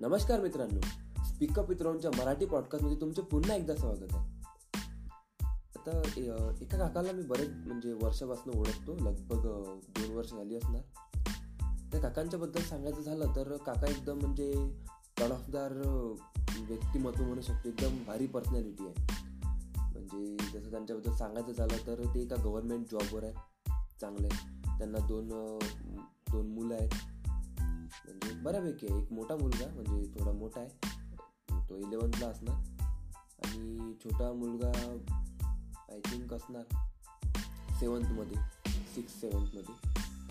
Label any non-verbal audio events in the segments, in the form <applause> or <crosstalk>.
नमस्कार मित्रांनो स्पीकअप मित्रांच्या मराठी पॉडकास्टमध्ये तुमचे पुन्हा एकदा स्वागत आहे. आता एका काकाला मी बरेच म्हणजे वर्षापासून ओळखतो लगभग दोन वर्ष झाली असणार. त्या काकांच्याबद्दल सांगायचं झालं तर काका एकदम म्हणजे तडफदार व्यक्तिमत्व म्हणू शकतो एकदम भारी पर्सनॅलिटी आहे. म्हणजे जसं त्यांच्याबद्दल सांगायचं झालं तर ते एका गव्हर्नमेंट जॉबवर आहे चांगले त्यांना दोन दोन मुलं आहेत. म्हणजे बऱ्यापैकी आहे. एक मोठा मुलगा म्हणजे थोडा मोठा आहे. तो इलेवन्थला असणार. आणि छोटा मुलगा आय थिंक असणार सेवन्थमध्ये सिक्स सेवन्थमध्ये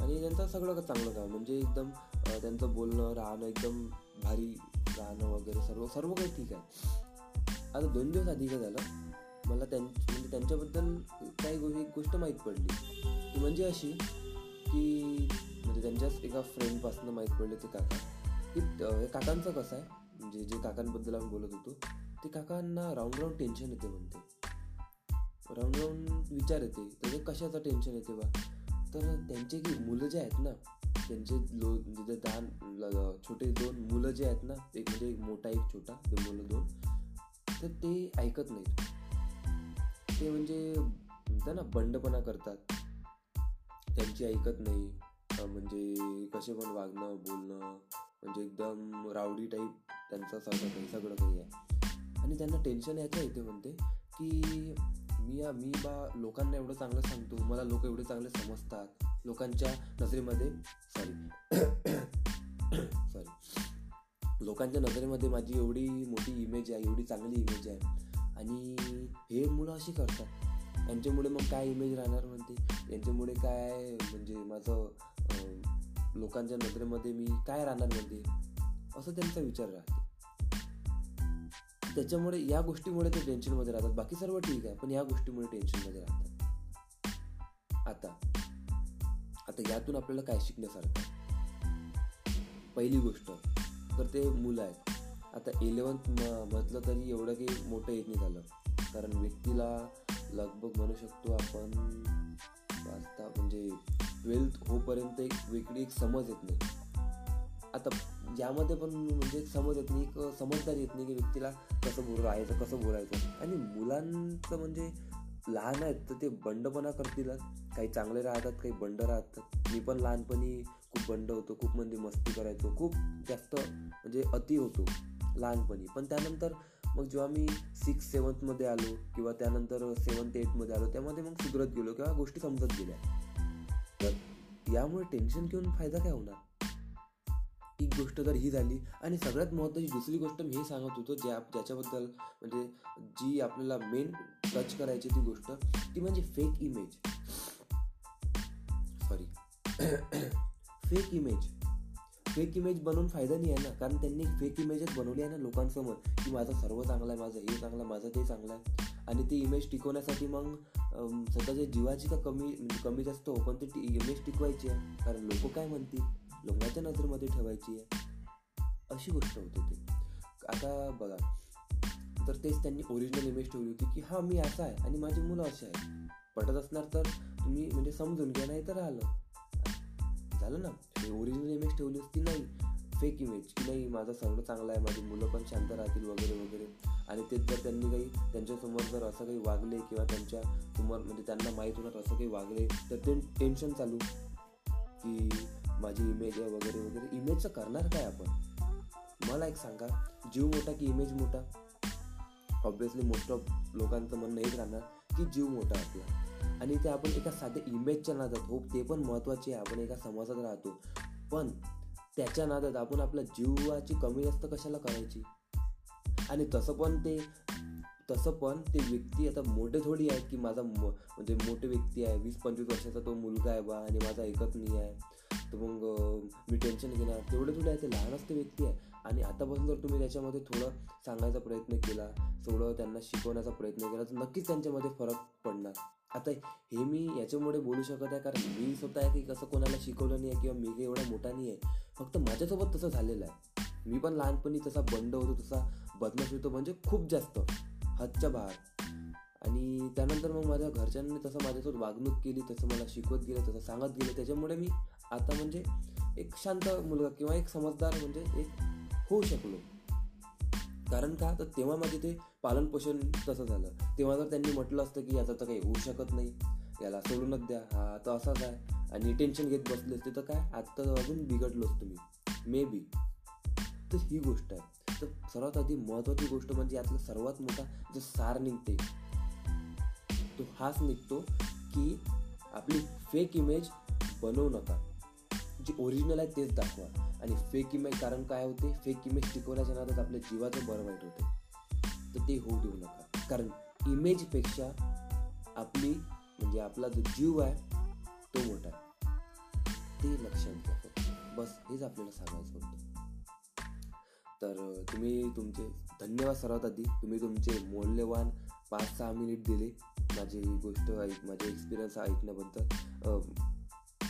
आणि त्यांचं सगळं चांगलं काम म्हणजे एकदम त्यांचं बोलणं राहणं एकदम भारी राहणं वगैरे सर्व सर्व काही ठीक आहे. आता दोन दिवस आधी काय झालं मला त्यां म्हणजे त्यांच्याबद्दल काही गोष्टी गोष्ट माहीत पडली. ती म्हणजे अशी की म्हणजे त्यांच्याच एका फ्रेंडपासून माहीत पडले ते काका. की काकांचं कसं आहे? म्हणजे जे काकांबद्दल आम्ही बोलत होतो ते काकांना राऊंड राऊंड टेन्शन येते म्हणते. राऊंड राऊंड विचार येते. तर कशाचं टेन्शन येते बा? तर त्यांचे की मुलं जे आहेत ना त्यांचे लो म्हणजे दहा छोटे दोन मुलं जे आहेत ना एक म्हणजे एक मोठा एक छोटा दोन मुलं दोन तर ते ऐकत नाहीत. ते म्हणजे म्हणतात ना बंडपणा करतात. त्यांची ऐकत नाही. म्हणजे कसे पण वागणं बोलणं म्हणजे एकदम रावडी टाईप त्यांचं सगळं काही सगळं काही आहे. आणि त्यांना टेन्शन यायचं येते म्हणते की मी मी बा लोकांना एवढं चांगलं सांगतो मला लोक एवढे चांगले समजतात. लोकांच्या नजरेमध्ये सॉरी सॉरी <coughs> लोकांच्या नजरेमध्ये माझी एवढी मोठी इमेज आहे एवढी चांगली इमेज आहे. आणि हे मुलं अशी करतात. यांच्यामुळे मग काय इमेज राहणार म्हणते? यांच्यामुळे काय म्हणजे माझं लोकांच्या नजरेमध्ये मी काय राहणार म्हणते असं त्यांचा विचार राहते. त्याच्यामुळे या गोष्टीमुळे ते टेन्शनमध्ये राहतात. बाकी सर्व ठीक आहे पण या गोष्टीमुळे टेन्शनमध्ये राहतात. आता आता यातून आपल्याला काय शिकण्यासारखं पहिली गोष्ट तर ते मुलं आहेत. आता इलेवन्थ म्हटलं तरी एवढं काही मोठं येत नाही झालं. कारण व्यक्तीला लगभग म्हणू शकतो आपण. वाचता म्हणजे ट्वेल्थ होपर्यंत एक वेगळी एक समज येत नाही. आता ज्यामध्ये पण म्हणजे समज येत नाही एक समजदारी येत नाही की व्यक्तीला कसं बोल राहायचं कसं बोलायचं. आणि मुलांचं म्हणजे लहान आहेत तर ते बंडपणा करतीलच काही चांगले राहतात काही बंड राहतात. मी पण लहानपणी खूप बंड होतो खूप म्हणजे मस्ती करायचो खूप जास्त म्हणजे अति होतो लहानपणी. पण त्यानंतर मग जेव्हा मी सिक्स सेवन्थमध्ये आलो किंवा त्यानंतर सेवन्थ एटमध्ये आलो त्यामध्ये मग सुधरत गेलो किंवा गोष्टी समजत गेल्या. तर यामुळे टेन्शन घेऊन फायदा काय होणार? एक गोष्ट तर ही झाली आणि सगळ्यात महत्त्वाची दुसरी गोष्ट मी हे सांगत होतो ज्या ज्याच्याबद्दल म्हणजे जी आपल्याला मेन टच करायची ती गोष्ट ती म्हणजे fake image sorry fake image fake image बनवून फायदा नाही आहे ना कारण त्यांनी फेक इमेजच बनवली आहे ना लोकांसमोर की माझं सर्व चांगलं आहे माझं हे चांगलं आहे माझं ते चांगलं आहे. आणि ती इमेज टिकवण्यासाठी मग स्वतःच्या जीवाची का कमी म्हणजे कमी जास्त हो पण ती इमेज टिकवायची आहे. कारण लोक काय म्हणतील? लोकांच्या नजरेमध्ये ठेवायची आहे. अशी गोष्ट होती ती. आता बघा. तर तेच त्यांनी ओरिजिनल इमेज ठेवली होती की हां मी असा आहे आणि माझी मुलं अशी आहे पटत असणार तर तुम्ही म्हणजे समजून घ्या नाही तर आलं. झालं ना? ओरिजिनल इमेज ठेवली असती नाही. फेक इमेज की नाही माझा सगळं चांगला आहे माझी मुलं पण शांत राहतील वगैरे वगैरे. आणि ते जर त्यांनी काही त्यांच्यासमोर जर असं काही वागले किंवा त्यांच्यासमोर म्हणजे त्यांना माहीत होणार असं काही वागले तर ते टेन्शन चालू. की माझी इमेज आहे वगैरे वगैरे. इमेजचं करणार काय आपण? मला एक सांगा जीव मोठा की इमेज मोठा? ऑब्विसली मोस्ट ऑफ लोकांचं म्हणणं हेच राहणार की जीव मोठा आपला. आणि ते आपण एका साध्या इमेजच्या नादात. हो ते पण महत्त्वाचे आहे. आपण एका समाजात राहतो. पण त्याच्या नादात आपण आपल्या जीवाची कमी जास्त कशाला करायची? आणि तसं पण ते तसं पण ते व्यक्ती आता मोठे थोडी आहेत की माझा म्हणजे मोठे व्यक्ती आहे वीस पंचवीस वर्षाचा तो मुलगा आहे बा आणि माझा ऐकत नाही आहे. तर मग मी टेन्शन घेणार. तेवढे थोडे आहे ते लहान असते व्यक्ती आहे. आणि आतापासून जर तुम्ही त्याच्यामध्ये थोडं सांगायचा प्रयत्न केला थोडं त्यांना शिकवण्याचा प्रयत्न केला तर नक्कीच त्यांच्यामध्ये फरक पडणार. आता हे मी याच्यामुळे बोलू शकत आहे कारण मी स्वतः आहे की कसं कोणाला शिकवलं नाही आहे किंवा मी काही एवढा मोठा नाही आहे फक्त माझ्यासोबत तसं झालेलं आहे. मी पण लहानपणी तसा बंड होतो तसा बदमाश होतो म्हणजे खूप जास्त. हदच्या बाहेर. आणि त्यानंतर मग माझ्या घरच्यांनी तसं माझ्यासोबत वागणूक केली तसं मला शिकवत गेलं तसं सांगत गेलं. त्याच्यामुळे मी आता म्हणजे एक शांत मुलगा किंवा एक समजदार म्हणजे एक होऊ शकलो. कारण का? तर तेव्हा माझे ते पालनपोषण तसं झालं. तेव्हा जर त्यांनी म्हटलं असतं की याचं तर काही होऊ शकत नाही. याला सोडूनच द्या. हा तर असाच आहे. आणि टेन्शन घेत बसले असते तर काय? आत्ता अजून बिघडलोच तुम्ही. मे बी तर ही गोष्ट आहे. तर सर्वात आधी महत्त्वाची गोष्ट म्हणजे यातला सर्वात मोठा जो सार निघते तो हाच निघतो की आपली फेक इमेज बनवू नका. जी ओरिजिनल आहे तेच दाखवा. आणि फेक इमेज कारण काय होते? फेक इमेज टिकवल्याच्या नादात आपल्या जीवाचं बरं वाईट होते. तर ते होऊ देऊ नका. कारण इमेजपेक्षा आपली म्हणजे आपला जो जीव आहे तो मोठा आहे. ते लक्षात घ्या फक्त. बस हेच आपल्याला सांगायचं होतं. तर तुम्ही तुमचे धन्यवाद सर्वात आधी. तुम्ही तुमचे मौल्यवान पाच सहा मिनिट दिले. माझी गोष्ट ऐक माझे एक्सपिरियन्स ऐकण्याबद्दल.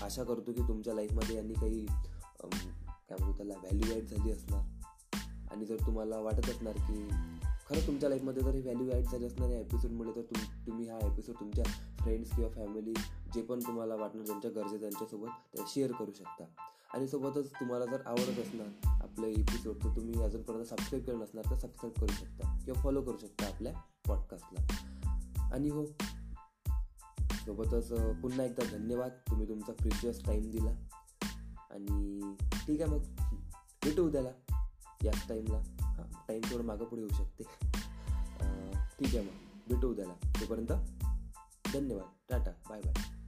आशा करतो की तुमच्या लाईफमध्ये यांनी काही काय म्हणतो त्याला व्हॅल्यू ॲड झाली असणार. आणि जर तुम्हाला वाटत असणार की खरं तुमच्या लाईफमध्ये जर ही व्हॅल्यू ॲड झाली असणार या एपिसोडमुळे तर तुम तुम्ही हा एपिसोड तुमच्या फ्रेंड्स किंवा फॅमिली जे पण तुम्हाला वाटणार ज्यांच्या गरजे त्यांच्यासोबत त्या शेअर करू शकता. आणि सोबतच तुम्हाला जर आवडत असणार आपलं एपिसोड तर तुम्ही अजूनपर्यंत सबस्क्राईब केलं नसणार तर सबस्क्राईब करू शकता किंवा फॉलो करू शकता आपल्या पॉडकास्टला आणि हो सोबतच पुन्हा एकदा धन्यवाद. तुम्ही तुमचा प्रिशियस टाईम दिला. आणि ठीक आहे मग भेटू उद्याला. याच टाईमला हां टाईम थोडं मागं पुढे होऊ शकते. ठीक आहे मग भेटू उद्याला. तोपर्यंत धन्यवाद. टाटा. Bye bye.